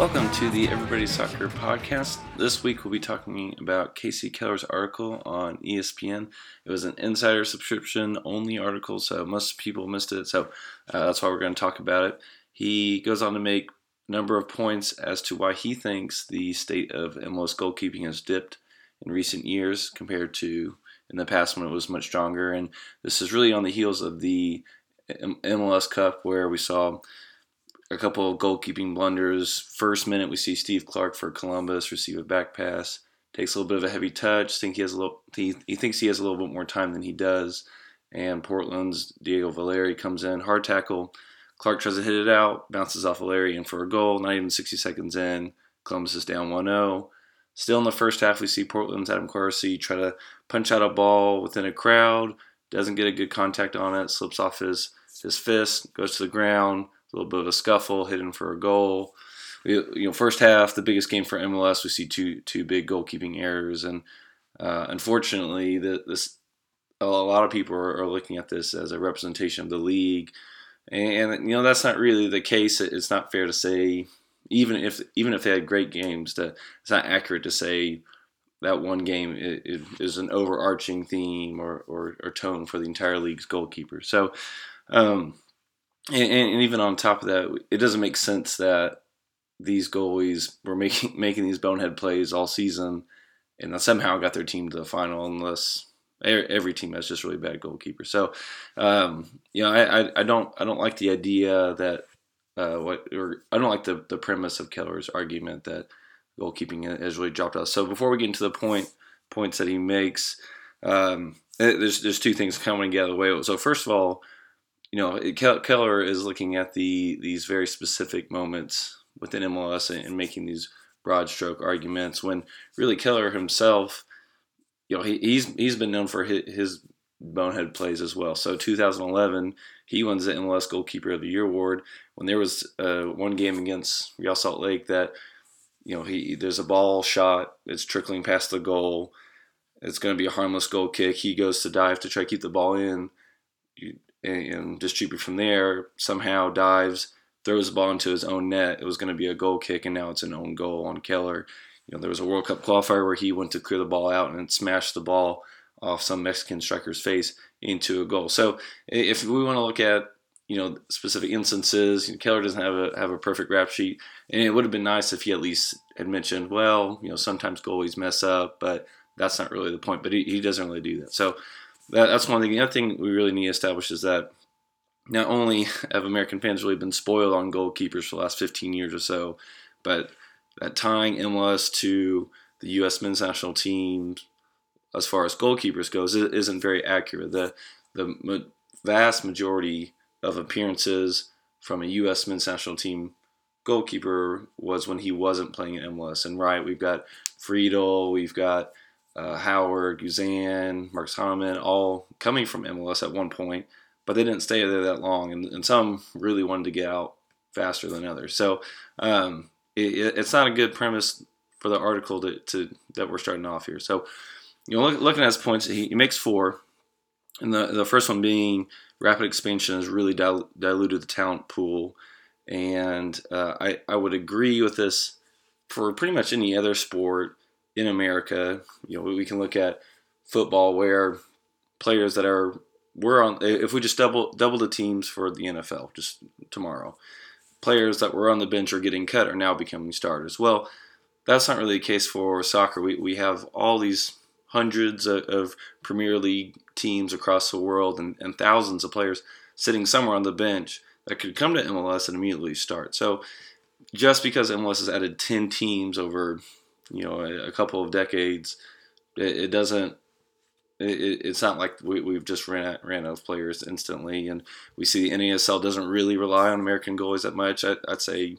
Welcome to the Everybody Soccer podcast. This week we'll be talking about Kasey Keller's article on ESPN. It was an insider subscription only article, so most people missed it. So uh, that's why we're going to talk about it. He goes on to make a number of points as to why he thinks the state of MLS goalkeeping has dipped in recent years compared to in the past when it was much stronger. And this is really on the heels of the MLS Cup where we saw a couple of goalkeeping blunders. First minute, we see Steve Clark for Columbus receive a back pass. Takes a little bit of a heavy touch. Think he has a little. He, he thinks he has a little bit more time than he does. And Portland's Diego Valeri comes in, hard tackle. Clark tries to hit it out, bounces off Valeri in for a goal. Not even 60 seconds in, Columbus is down 1-0. Still in the first half, we see Portland's Adam Kwarasey try to punch out a ball within a crowd. Doesn't get a good contact on it. Slips off his his fist, goes to the ground a little bit of a scuffle, hidden for a goal. We, you know, first half, the biggest game for MLS, we see two two big goalkeeping errors, and uh, unfortunately, the, this a lot of people are, are, looking at this as a representation of the league, and, and you know that's not really the case. It's not fair to say, even if even if they had great games, that it's not accurate to say that one game is, is an overarching theme or, or, or, tone for the entire league's goalkeeper. So. Um, and, and, even on top of that, it doesn't make sense that these goalies were making making these bonehead plays all season, and somehow got their team to the final. Unless every team has just really bad goalkeepers. So, um, you know, I, I, I, don't I don't like the idea that uh, what or I don't like the the premise of Keller's argument that goalkeeping has really dropped off. So before we get into the point points that he makes, um, there's there's two things coming together. Way so first of all you know, Keller is looking at the these very specific moments within MLS and, making these broad stroke arguments. When really Keller himself, you know, he, he's he's been known for his, his bonehead plays as well. So 2011, he wins the MLS Goalkeeper of the Year award when there was uh, one game against Real Salt Lake that you know he there's a ball shot, it's trickling past the goal. It's going to be a harmless goal kick. He goes to dive to try to keep the ball in and distribute from there. Somehow dives, throws the ball into his own net. It was going to be a goal kick, and now it's an own goal on Keller. You know, there was a World Cup qualifier where he went to clear the ball out and smashed the ball off some Mexican striker's face into a goal. So if we want to look at you know specific instances, you know, Keller doesn't have a have a perfect rap sheet, and it would have been nice if he at least had mentioned, well, you know, sometimes goalies mess up, but that's not really the point. But he, he doesn't really do that. So that, that's one thing. The other thing we really need to establish is that not only have American fans really been spoiled on goalkeepers for the last 15 years or so, but that tying MLS to the U.S. men's national team as far as goalkeepers goes isn't very accurate. The the vast majority of appearances from a U.S. men's national team goalkeeper was when he wasn't playing in MLS. And right, we've got Friedel, we've got uh, Howard, Guzan, Marcus Hahnemann, all coming from MLS at one point, but they didn't stay there that long, and, and some really wanted to get out faster than others. So um, it, it's not a good premise for the article to, to, that we're starting off here. So you know, look, looking at his points, he, he, makes four, and the the first one being rapid expansion has really dil- diluted the talent pool, and uh, I I would agree with this for pretty much any other sport in America. You know, we can look at football where players that are we're on if we just double double the teams for the NFL just tomorrow, players that were on the bench or getting cut are now becoming starters. Well, that's not really the case for soccer. We we have all these hundreds of, of Premier League teams across the world and, and thousands of players sitting somewhere on the bench that could come to MLS and immediately start. So just because MLS has added 10 teams over you know a, a couple of decades, it, it doesn't. It, it's not like we, have just ran out, ran out of players instantly, and we see the NASL doesn't really rely on American goalies that much. I, I'd say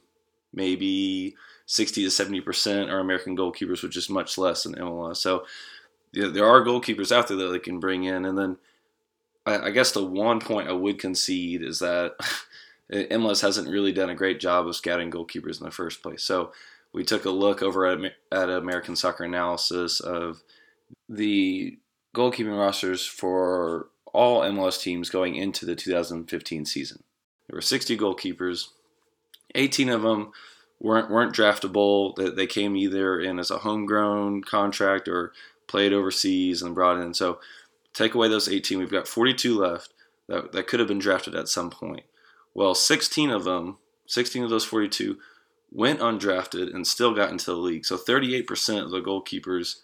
maybe 60 to 70 percent are American goalkeepers, which is much less than MLS. So yeah, there are goalkeepers out there that they can bring in, and then I, I guess the one point I would concede is that MLS hasn't really done a great job of scouting goalkeepers in the first place. So we took a look over at, at American Soccer Analysis of the goalkeeping rosters for all MLS teams going into the 2015 season. There were 60 goalkeepers. 18 of them weren't weren't draftable. That they came either in as a homegrown contract or played overseas and brought in. So take away those 18, we've got 42 left that, that could have been drafted at some point. Well, 16 of them, 16 of those 42 went undrafted and still got into the league. So 38% of the goalkeepers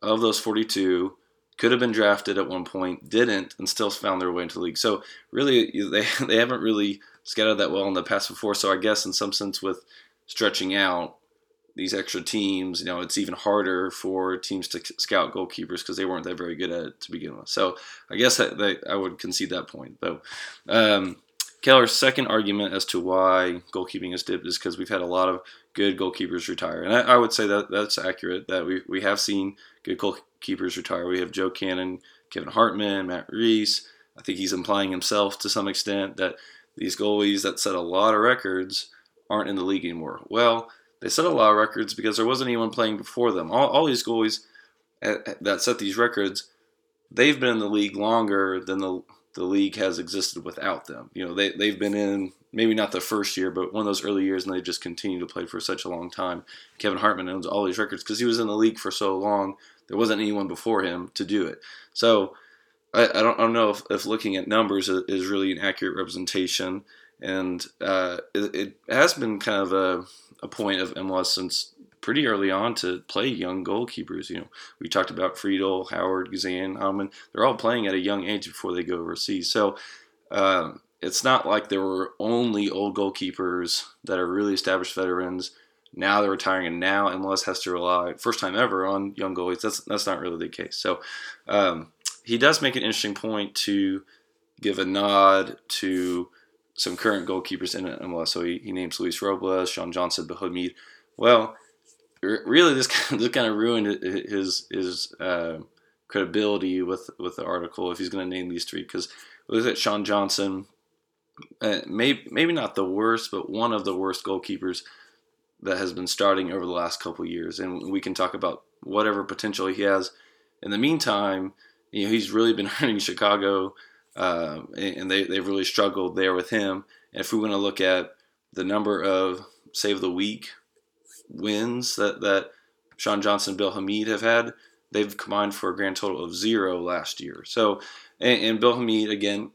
of those 42 could have been drafted at one point, didn't, and still found their way into the league. So really, they they haven't really scattered that well in the past before. So I guess in some sense, with stretching out these extra teams, you know, it's even harder for teams to scout goalkeepers because they weren't that very good at it to begin with. So I guess that I would concede that point, though. Um, Keller's second argument as to why goalkeeping is dipped is because we've had a lot of good goalkeepers retire, and I, I, would say that that's accurate. That we we have seen good goalkeepers retire. We have Joe Cannon, Kevin Hartman, Matt Reis. I think he's implying himself to some extent that these goalies that set a lot of records aren't in the league anymore. Well, they set a lot of records because there wasn't anyone playing before them. All, all these goalies eh, that set these records, they've been in the league longer than the the league has existed without them. You know, they they've been in maybe not the first year, but one of those early years, and they just continue to play for such a long time. Kevin Hartman owns all these records because he was in the league for so long. There wasn't anyone before him to do it. So I, I don't I don't know if, if looking at numbers is really an accurate representation and uh, it, it, has been kind of a, a point of MLS since pretty early on to play young goalkeepers. You know, we talked about Friedel, Howard, Guzan, Hamann. They're all playing at a young age before they go overseas. So uh, it's not like there were only old goalkeepers that are really established veterans. Now they're retiring, and now MLS has to rely, first time ever, on young goalies. That's that's not really the case. So um, he does make an interesting point to give a nod to some current goalkeepers in MLS. So he, he names Luis Robles, Sean Johnson, Hamid. Well, really, this kind of, this kind of ruined his his uh, credibility with with the article if he's going to name these three because look at Sean Johnson, uh, maybe maybe not the worst, but one of the worst goalkeepers that has been starting over the last couple years, and we can talk about whatever potential he has. In the meantime, you know he's really been hurting Chicago uh, and they, they've really struggled there with him. And if we want to look at the number of save the week wins that, that Sean Johnson Bill Hamid have had, they've combined for a grand total of zero last year. So, and, and Bill Hamid, again,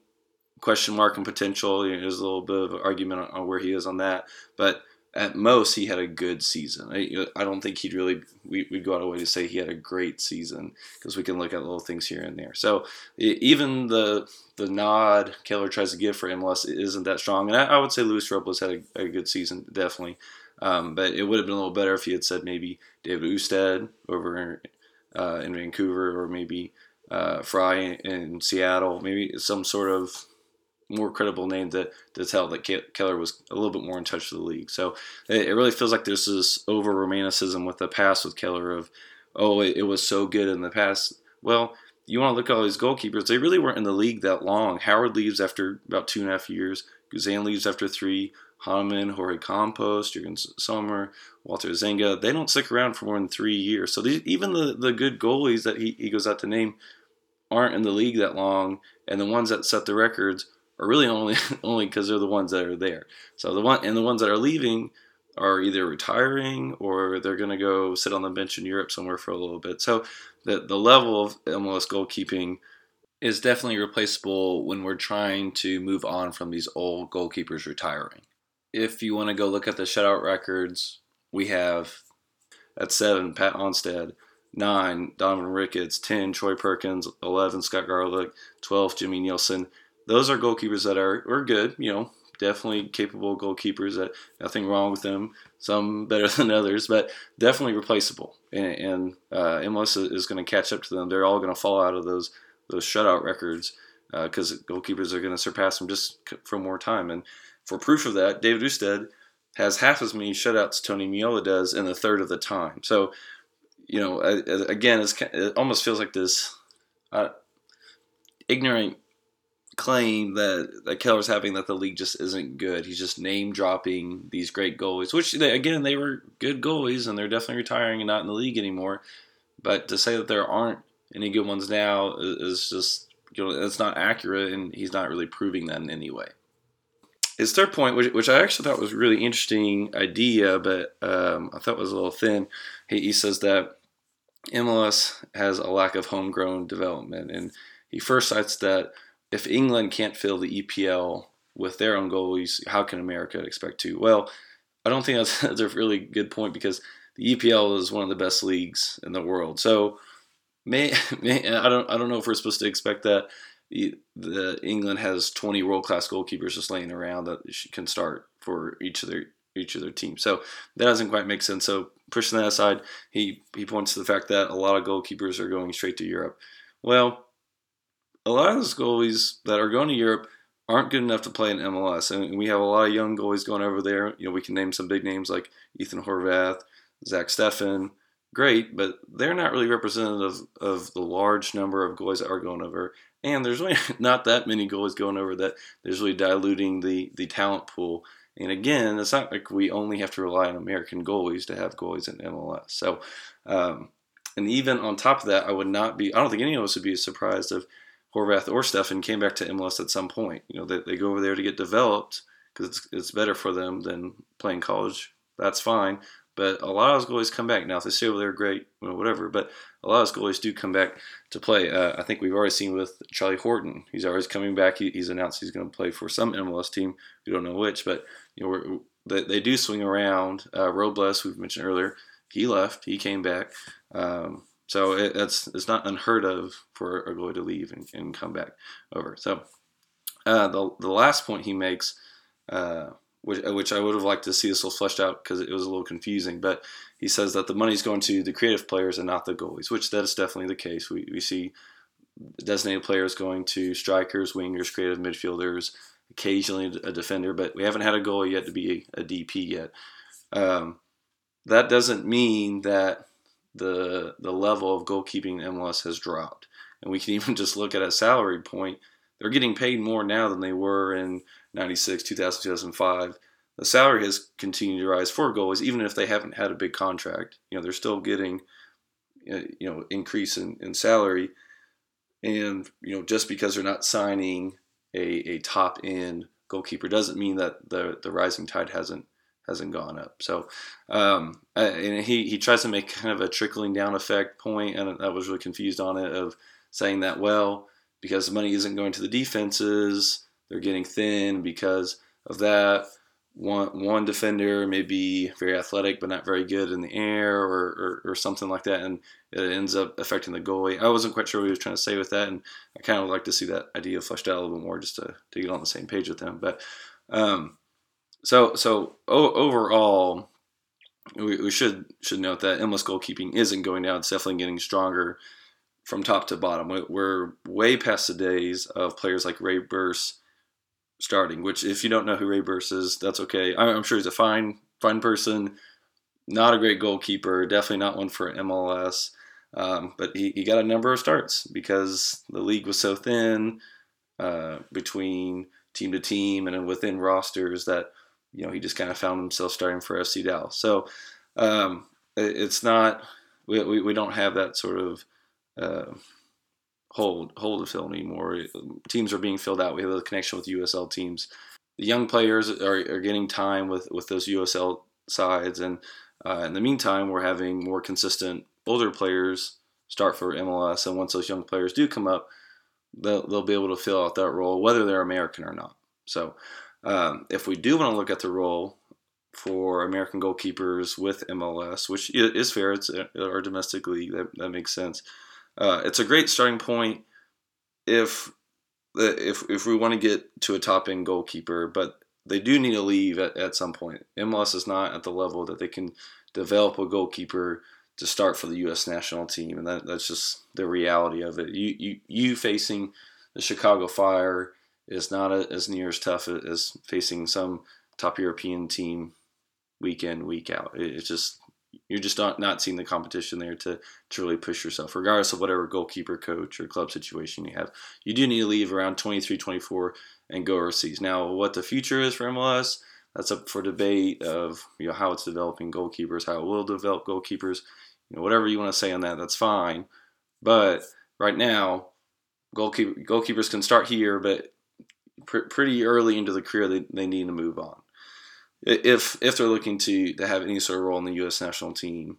question mark and potential. You know, there's a little bit of argument on, on, where he is on that. But at most he had a good season. I, I don't think he'd really we, would go out of way to say he had a great season because we can look at little things here and there. So even the the nod Keller tries to give for MLS isn't that strong, and I, I would say Luis Robles had a, a good season definitely. Um, but it would have been a little better if he had said maybe David Ousted over uh, in Vancouver or maybe uh, Frei in, Seattle, maybe some sort of more credible name to, to tell that Keller was a little bit more in touch with the league. So it, it really feels like there's this over romanticism with the past with Keller of, oh, it, it, was so good in the past. Well, you want to look at all these goalkeepers, they really weren't in the league that long. Howard leaves after about two and a half years, Guzan leaves after three, Hamann, Jorge Campos, Jurgen Sommer, Walter Zenga, they don't stick around for more than three years. So these, even the, the good goalies that he, he goes out to name aren't in the league that long, and the ones that set the records are really only only because they're the ones that are there. So the one and the ones that are leaving are either retiring or they're going to go sit on the bench in Europe somewhere for a little bit. So the the level of MLS goalkeeping is definitely replaceable when we're trying to move on from these old goalkeepers retiring. If you want to go look at the shutout records, we have at seven Pat Onstad, nine Donovan Ricketts, ten Troy Perkins, eleven Scott Garlick, twelve Jimmy Nielsen. Those are goalkeepers that are, are good, you know, definitely capable goalkeepers that nothing wrong with them some better than others but definitely replaceable. And, and uh, MLS is going to catch up to them. They're all going to fall out of those those shutout records because uh, goalkeepers are going to surpass them just for more time. And for proof of that David Ousted has half as many shutouts Tony Meola does in a third of the time so you know again it almost feels like this uh, ignorant claim that, that Keller's having that the league just isn't good. He's just name dropping these great goalies, which they, again they were good goalies and they're definitely retiring and not in the league anymore. But to say that there aren't any good ones now is just you know it's not accurate, and he's not really proving that in any way. His third point, which, which I actually thought was a really interesting idea, but um, I thought was a little thin. He, he says that MLS has a lack of homegrown development, and he first cites that if England can't fill the EPL with their own goalies, how can America expect to? Well, I don't think that's, that's a really good point because the EPL is one of the best leagues in the world. So, may, may I don't I don't know if we're supposed to expect that the England has 20 world class goalkeepers just laying around that can start for each of their each of their teams. So that doesn't quite make sense. So pushing that aside, he he points to the fact that a lot of goalkeepers are going straight to Europe. Well, a lot of those goalies that are going to Europe aren't good enough to play in MLS, and we have a lot of young goalies going over there. You know, we can name some big names like Ethan Horvath, Zach Steffen. Great, but they're not really representative of the large number of goalies that are going over and there's really not that many goalies going over that there's really diluting the the talent pool. And again, it's not like we only have to rely on American goalies to have goalies in MLS. So, um, and even on top of that, I would not be. I don't think any of us would be surprised if Horvath or Steffen came back to MLS at some point. You know, they, they go over there to get developed because it's, it's better for them than playing college. That's fine. But a lot of those goalies come back. Now, if they stay over there, great, know, whatever. But a lot of those goalies do come back to play. Uh, I think we've already seen with Charlie Horton. He's always coming back. He, he's announced he's going to play for some MLS team. We don't know which, but you know they, they, do swing around. Uh, Robles, we've mentioned earlier, he left. He came back. Um, so it, that's it's not unheard of for a goalie to leave and, and come back over. So uh, the the last point he makes. Uh, which, uh, which I would have liked to see this little fleshed out because it was a little confusing. But he says that the money's going to the creative players and not the goalies, which that is definitely the case. We, we see designated players going to strikers, wingers, creative midfielders, occasionally a defender, but we haven't had a goalie yet to be a, a DP yet. Um, that doesn't mean that the the level of goalkeeping in MLS has dropped. And we can even just look at a salary point. They're getting paid more now than they were in 96, 2000, 2005, the salary has continued to rise for goalies, even if they haven't had a big contract. You know, they're still getting, uh, you know, increase in, in salary. And, you know, just because they're not signing a, a top end goalkeeper doesn't mean that the, the rising tide hasn't hasn't gone up. So, um, and he, he tries to make kind of a trickling down effect point, and I was really confused on it of saying that, well, because the money isn't going to the defenses, they're getting thin because of that. One one defender may be very athletic but not very good in the air or, or, or something like that, and it ends up affecting the goalie. I wasn't quite sure what he was trying to say with that, and I kind of would like to see that idea fleshed out a little bit more just to, to get on the same page with them. But um, so so o- overall, we, we, should should note that MLS goalkeeping isn't going down; it's definitely getting stronger from top to bottom. We're way past the days of players like Ray Burse starting. Which, if you don't know who Ray Burse is, that's okay. I'm sure he's a fine, fine person. Not a great goalkeeper. Definitely not one for MLS. Um, but he, he got a number of starts because the league was so thin uh, between team to team and within rosters that you know he just kind of found himself starting for FC Dallas. So um, it, it's not we, we, we, don't have that sort of uh, hold hold to fill anymore. Teams are being filled out. We have a connection with USL teams. The young players are, are getting time with, with those USL sides, and uh, in the meantime, we're having more consistent older players start for MLS. And once those young players do come up, they'll, they'll be able to fill out that role, whether they're American or not. So, um, if we do want to look at the role for American goalkeepers with MLS, which is fair, it's our domestic league, that, that makes sense. Uh, it's a great starting point if if if we want to get to a top end goalkeeper, but they do need to leave at, at some point. MLS is not at the level that they can develop a goalkeeper to start for the U.S. national team, and that, that's just the reality of it. You you you facing the Chicago Fire is not a, as near as tough as facing some top European team week in week out. It, it's just you're just not, not seeing the competition there to, to really push yourself, regardless of whatever goalkeeper, coach, or club situation you have. You do need to leave around 23, 24 and go overseas. Now, what the future is for MLS, that's up for debate of you know how it's developing goalkeepers, how it will develop goalkeepers. You know, whatever you want to say on that, that's fine. But right now, goalkeeper, goalkeepers can start here, but pr- pretty early into the career, they, they need to move on. If if they're looking to, to have any sort of role in the U.S. national team,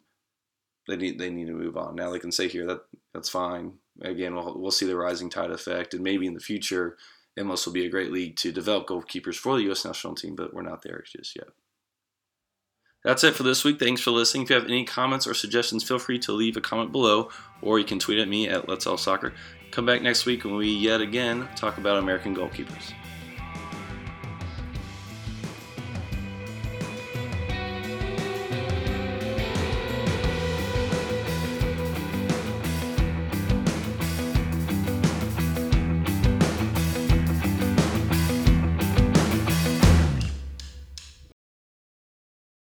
they need they need to move on. Now they can say here that that's fine. Again, we'll we'll see the rising tide effect, and maybe in the future, MLS will be a great league to develop goalkeepers for the U.S. national team, but we're not there just yet. That's it for this week. Thanks for listening. If you have any comments or suggestions, feel free to leave a comment below, or you can tweet at me at Let's All Soccer. Come back next week when we yet again talk about American goalkeepers.